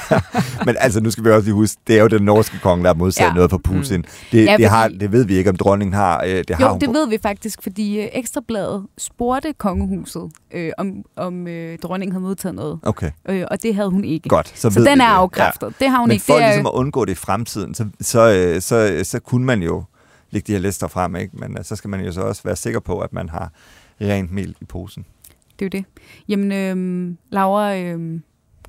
Og Men altså, nu skal vi også lige huske, det er jo den norske konge, der har modsat ja. noget fra Putin. Mm. Det, ja, det, har, det ved vi ikke, om dronningen har. Øh, det jo, har hun det ved vi faktisk, fordi øh, Ekstrabladet spurgte kongehuset, øh, om, om øh, dronningen havde modtaget noget. Okay. Øh, og det havde hun ikke. Godt, så, så den er afkræftet. Ja. Det har hun Men ikke. for det er... ligesom at undgå det i fremtiden, så, så, øh, så, så, så kunne man jo lægge de her lister frem, ikke? men uh, så skal man jo så også være sikker på, at man har rent mel i posen. Det er jo det. Jamen, øh, Laura, øh,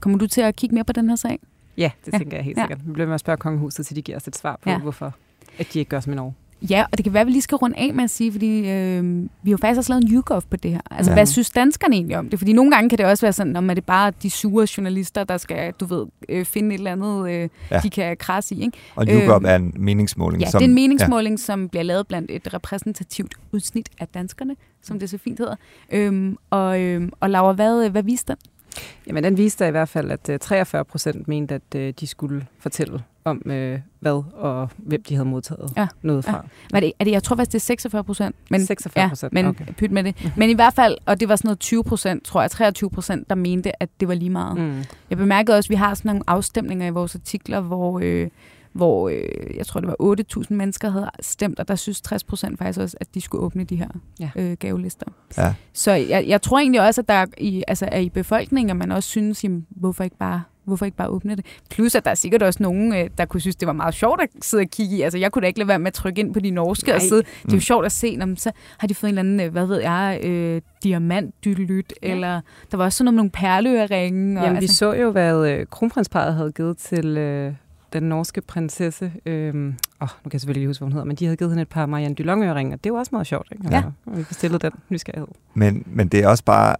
kommer du til at kigge mere på den her sag? Ja, det ja. tænker jeg helt sikkert. Ja. Vi bliver med at spørge kongehuset, til de giver os et svar på, ja. hvorfor at de ikke gør som i Norge. Ja, og det kan være, at vi lige skal runde af med at sige, fordi øh, vi har jo faktisk også lavet en YouGov på det her. Altså, ja. hvad synes danskerne egentlig om det? Fordi nogle gange kan det også være sådan, om er det bare de sure journalister, der skal, du ved, øh, finde et eller andet, øh, ja. de kan krasse i. Ikke? Og YouGov øh, er en meningsmåling. Ja, som, det er en meningsmåling, ja. som bliver lavet blandt et repræsentativt udsnit af danskerne, som det så fint hedder. Øhm, og, øh, og Laura, hvad, hvad viste den? Jamen, den viste i hvert fald, at 43 øh, procent mente, at øh, de skulle fortælle om, øh, hvad og hvem de havde modtaget ja. noget fra. Ja. Var det, er det, jeg tror faktisk, det er 46 procent. Men, 46 procent, ja, men okay. pyt med det. Men i hvert fald, og det var sådan noget 20 procent, tror jeg, 23 procent, der mente, at det var lige meget. Mm. Jeg bemærkede også, at vi har sådan nogle afstemninger i vores artikler, hvor... Øh, hvor øh, jeg tror, det var 8.000 mennesker havde stemt, og der synes 60 procent faktisk også, at de skulle åbne de her ja. øh, gavelister. Ja. Så jeg, jeg tror egentlig også, at der i, altså, er i befolkningen, at man også synes, jamen, hvorfor ikke bare hvorfor ikke bare åbne det? Plus, at der er sikkert også nogen, øh, der kunne synes, det var meget sjovt at sidde og kigge i. Altså, jeg kunne da ikke lade være med at trykke ind på de norske Nej. og sidde. Det er jo mm. sjovt at se, når så har de fået en eller anden, øh, hvad ved jeg, øh, diamant ja. eller der var også sådan noget med nogle perleøringe. Jamen, altså. vi så jo, hvad øh, kronprinsparet havde givet til... Øh den norske prinsesse, øhm, åh, nu kan jeg selvfølgelig ikke huske, hvad hun hedder, men de havde givet hende et par Marianne Dulong-øringer. Det var også meget sjovt, ikke? Ja. Altså, vi kan stille den nysgerrighed. Men, men det er også bare,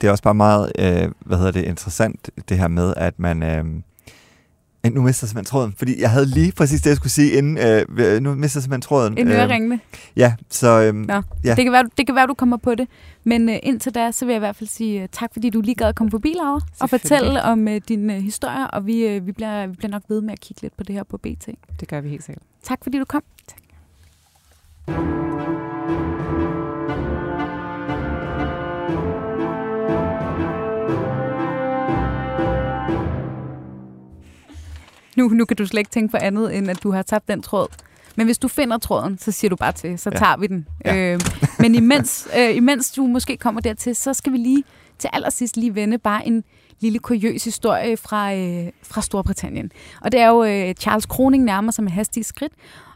det er også bare meget, øh, hvad hedder det, interessant, det her med, at man, øh, nu mister jeg simpelthen tråden, fordi jeg havde lige præcis det, jeg skulle sige inden. Øh, nu mister jeg simpelthen tråden. En øreringene. Øh, ja, så... Øh, Nå, ja. Det, kan være, det kan være, du kommer på det. Men øh, indtil da, så vil jeg i hvert fald sige uh, tak, fordi du lige gad at komme forbi, Laura, og fortælle om øh, din øh, historie, og vi, øh, vi, bliver, vi bliver nok ved med at kigge lidt på det her på BT. Det gør vi helt sikkert. Tak, fordi du kom. Tak. Nu, nu kan du slet ikke tænke på andet, end at du har tabt den tråd. Men hvis du finder tråden, så siger du bare til, så ja. tager vi den. Ja. Øh, Men imens, øh, imens du måske kommer dertil, så skal vi lige til allersidst lige vende bare en lille kuriøs historie fra, øh, fra Storbritannien. Og det er jo øh, Charles Kroning nærmer sig med hastige skridt,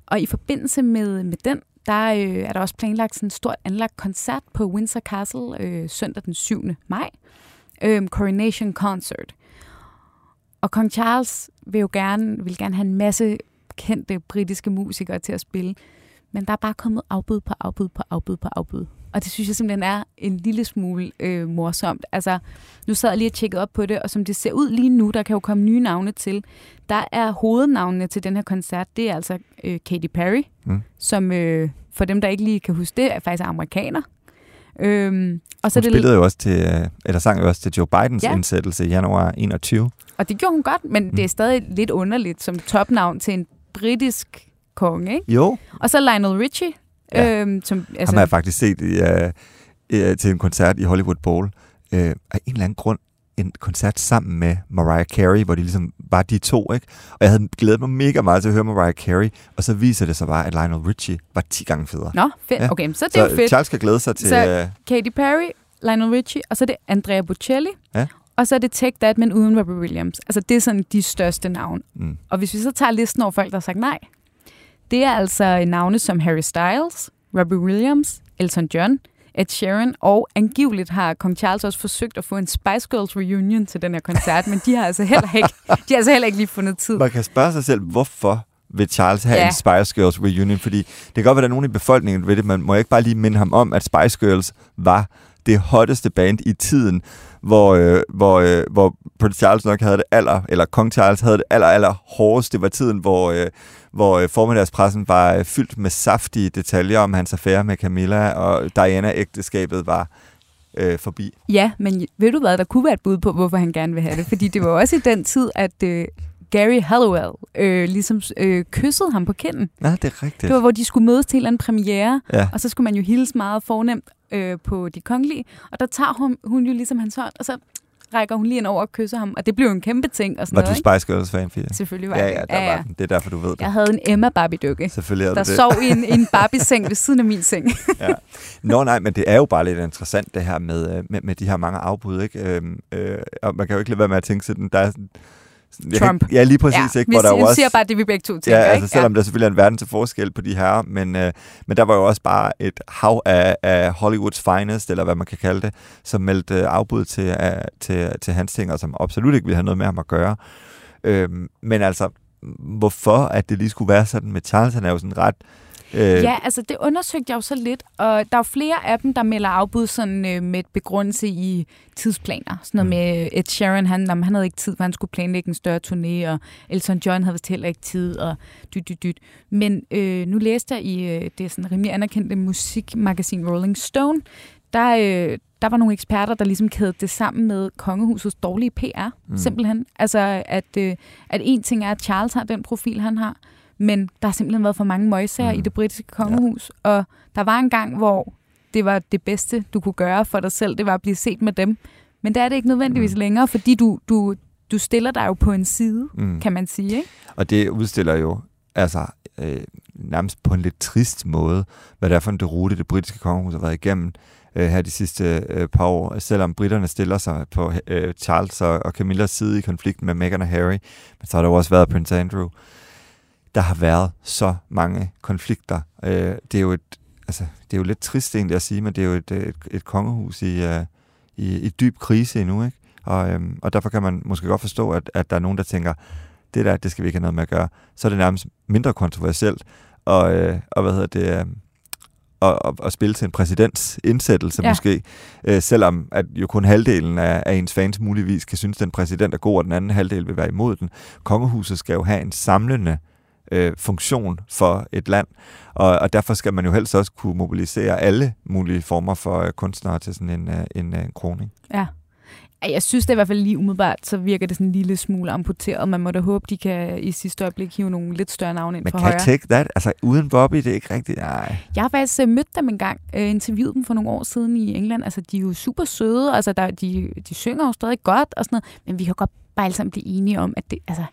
og i forbindelse med, med den, der øh, er der også planlagt sådan en stort anlagt koncert på Windsor Castle øh, søndag den 7. maj. Øh, Coronation Concert. Og kong Charles vil jo gerne, vil gerne have en masse kendte britiske musikere til at spille. Men der er bare kommet afbud på afbud på afbud på afbud. Og det synes jeg simpelthen er en lille smule øh, morsomt. Altså, nu sad jeg lige og tjekkede op på det, og som det ser ud lige nu, der kan jo komme nye navne til. Der er hovednavnene til den her koncert, det er altså øh, Katy Perry, mm. som øh, for dem, der ikke lige kan huske det, er faktisk amerikaner. Øhm, og så hun det spillede jo også til, øh, eller sang jo også til Joe Bidens ja. indsættelse i januar 21. Og det gjorde hun godt, men mm. det er stadig lidt underligt som topnavn til en britisk konge, ikke? Jo. Og så Lionel Richie. Ja. Øhm, som, altså, Ham har jeg faktisk set i, uh, uh, til en koncert i Hollywood Bowl. Uh, af en eller anden grund en koncert sammen med Mariah Carey, hvor de ligesom var de to, ikke? Og jeg havde glædet mig mega meget til at høre Mariah Carey, og så viser det sig bare, at Lionel Richie var 10 gange federe. Nå, fedt. Ja. Okay, så det er så fedt. Charles skal glæde sig til... Så Katy Perry, Lionel Richie, og så er det Andrea Bocelli, ja. og så er det Take That, men uden Robbie Williams. Altså, det er sådan de største navne. Mm. Og hvis vi så tager listen over folk, der har sagt nej, det er altså navne som Harry Styles, Robbie Williams, Elton John, Ed Sheeran, og angiveligt har Kong Charles også forsøgt at få en Spice Girls reunion til den her koncert, men de har altså heller ikke, de har altså heller ikke lige fundet tid. Man kan spørge sig selv, hvorfor vil Charles have ja. en Spice Girls reunion? Fordi det kan godt være, at der er nogen i befolkningen ved det, men må ikke bare lige minde ham om, at Spice Girls var det hotteste band i tiden, hvor, øh, hvor, øh, hvor Prince Charles nok havde det aller, eller Kong Charles havde det aller, aller hårdest. Det var tiden, hvor, øh, hvor øh, formiddagspressen var øh, fyldt med saftige detaljer om hans affære med Camilla, og Diana-ægteskabet var øh, forbi. Ja, men ved du hvad, der kunne være et bud på, hvorfor han gerne vil have det. Fordi det var også i den tid, at øh, Gary Hallowell øh, ligesom øh, kyssede ham på kinden. Ja, det er rigtigt. Det var, hvor de skulle mødes til en eller anden premiere, ja. og så skulle man jo hilse meget fornemt øh, på de kongelige, og der tager hun, hun jo ligesom hans hånd, og så rækker hun lige ind over og kysser ham, og det blev en kæmpe ting. Og sådan var noget, du Spice Girls fan, Fia? Selvfølgelig var ja, ja, der ja, ja. Var den. Det er derfor, du ved det. Jeg havde en Emma Barbie-dukke, Selvfølgelig der det. sov i en, en Barbie-seng ved siden af min seng. ja. Nå nej, men det er jo bare lidt interessant det her med, øh, med, med de her mange afbud. Ikke? Øhm, øh, og man kan jo ikke lade være med at tænke sådan, der er sådan, Trump. Ja, lige præcis. Ja, ikke, hvor der jeg også, siger bare det, vi begge to tænker. Ja, altså, selvom ja. der selvfølgelig er en verden til forskel på de her, men, øh, men der var jo også bare et hav af, af Hollywoods finest, eller hvad man kan kalde det, som meldte øh, afbud til, uh, til, til hans ting, og som absolut ikke ville have noget med ham at gøre. Øh, men altså, hvorfor at det lige skulle være sådan med Charles, han er jo sådan ret Øh. Ja, altså det undersøgte jeg jo så lidt, og der er jo flere af dem, der melder afbud sådan, øh, med et begrundelse i tidsplaner. Sådan noget mm. med Ed Sheeran, han, jamen, han havde ikke tid, for han skulle planlægge en større turné, og Elton John havde vist heller ikke tid, og dyt, dyt, dyt. Men øh, nu læste jeg i øh, det sådan rimelig anerkendte musikmagasin Rolling Stone, der, øh, der var nogle eksperter, der ligesom kædede det sammen med kongehusets dårlige PR, mm. simpelthen. Altså, at, øh, at en ting er, at Charles har den profil, han har, men der har simpelthen været for mange møgsager mm. i det britiske kongehus, ja. og der var en gang, hvor det var det bedste, du kunne gøre for dig selv, det var at blive set med dem. Men der er det ikke nødvendigvis mm. længere, fordi du, du, du stiller dig jo på en side, mm. kan man sige. Ikke? Og det udstiller jo altså øh, nærmest på en lidt trist måde, hvad det er for en derute, det britiske kongehus har været igennem øh, her de sidste øh, par år. Selvom britterne stiller sig på øh, Charles og, og Camillas side i konflikten med Meghan og Harry, men så har der jo også været Prince Andrew der har været så mange konflikter. Øh, det er jo et, altså, det er jo lidt trist egentlig at sige, men det er jo et, et, et kongehus i, uh, i, i dyb krise endnu, ikke? Og, øhm, og derfor kan man måske godt forstå, at, at der er nogen, der tænker, det der, det skal vi ikke have noget med at gøre. Så er det nærmest mindre kontroversielt, og, øh, og hvad hedder det, øh, at, at, at spille til en præsidents indsættelse ja. måske, øh, selvom at jo kun halvdelen af, af ens fans muligvis kan synes, at den præsident er god, og den anden halvdel vil være imod den. Kongehuset skal jo have en samlende øh, funktion for et land, og, og derfor skal man jo helst også kunne mobilisere alle mulige former for øh, kunstnere til sådan en, øh, en, øh, en kroning. Ja. Jeg synes det i hvert fald lige umiddelbart, så virker det sådan en lille smule amputeret. Man må da håbe, de kan i sidste øjeblik hive nogle lidt større navne ind Men fra højre. Men kan take that? Altså uden Bobby, det er ikke rigtigt. Nej. Jeg har faktisk uh, mødt dem en gang, uh, interviewet dem for nogle år siden i England. Altså de er jo super søde, altså der, de, de synger jo stadig godt og sådan noget, men vi kan godt bare alle sammen blive enige om, at det, altså,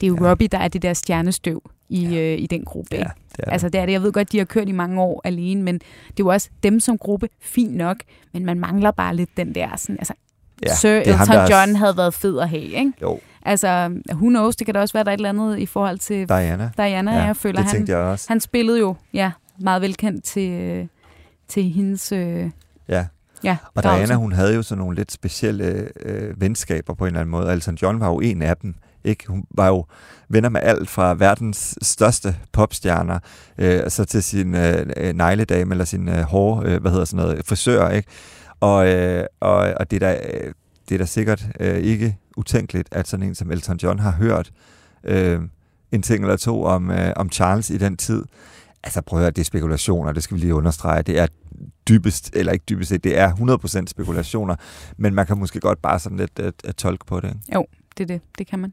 det er jo ja. Robbie, der er det der stjernestøv i, ja. øh, i den gruppe. Ja, det er altså det er det. Jeg ved godt, de har kørt i mange år alene, men det er jo også dem som gruppe fint nok, men man mangler bare lidt den der sådan, altså ja, Sir Elton ham, John havde været fed at have, ikke? Jo. Altså, who knows, det kan da også være, der er et eller andet i forhold til Diana. Diana, ja, jeg føler, det han, jeg også. han spillede jo ja, meget velkendt til, øh, til hendes... Øh, ja, Ja, og Diana, hun havde jo sådan nogle lidt specielle øh, venskaber på en eller anden måde. Altså John var jo en af dem. Ikke? Hun var jo venner med alt fra verdens største popstjerner, øh, så til sin øh, øh negledame eller sin øh, hår, øh, hvad hedder sådan noget, frisør. Ikke? Og, øh, og, og det, er da, øh, det er da sikkert øh, ikke utænkeligt, at sådan en som Elton John har hørt øh, en ting eller to om, øh, om Charles i den tid. Altså prøv at høre, det er spekulationer, det skal vi lige understrege. Det er dybest, eller ikke dybest set, det er 100% spekulationer, men man kan måske godt bare sådan lidt at, at tolke på det. Ikke? Jo, det er det. Det kan man.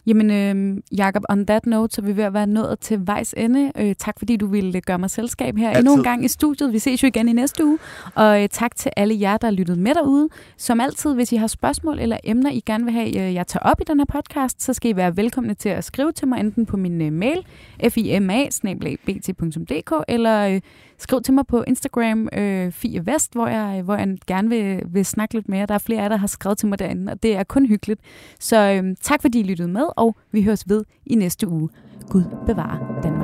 Jamen, øh, Jacob, on that note, så er vi ved at være nået til vejs ende. Øh, tak fordi du ville gøre mig selskab her Altid. endnu en gang i studiet. Vi ses jo igen i næste uge. Og øh, tak til alle jer, der har lyttet med derude. Som altid, hvis I har spørgsmål eller emner, I gerne vil have, øh, jeg tager op i den her podcast, så skal I være velkomne til at skrive til mig enten på min øh, mail, fima eller øh, skriv til mig på Instagram, øh, Fie Vest, hvor jeg, hvor jeg gerne vil, vil snakke lidt mere. Der er flere af jer, der har skrevet til mig derinde, og det er kun hyggeligt. Så øh, tak fordi I lyttede med, og vi høres ved i næste uge. Gud bevare Danmark.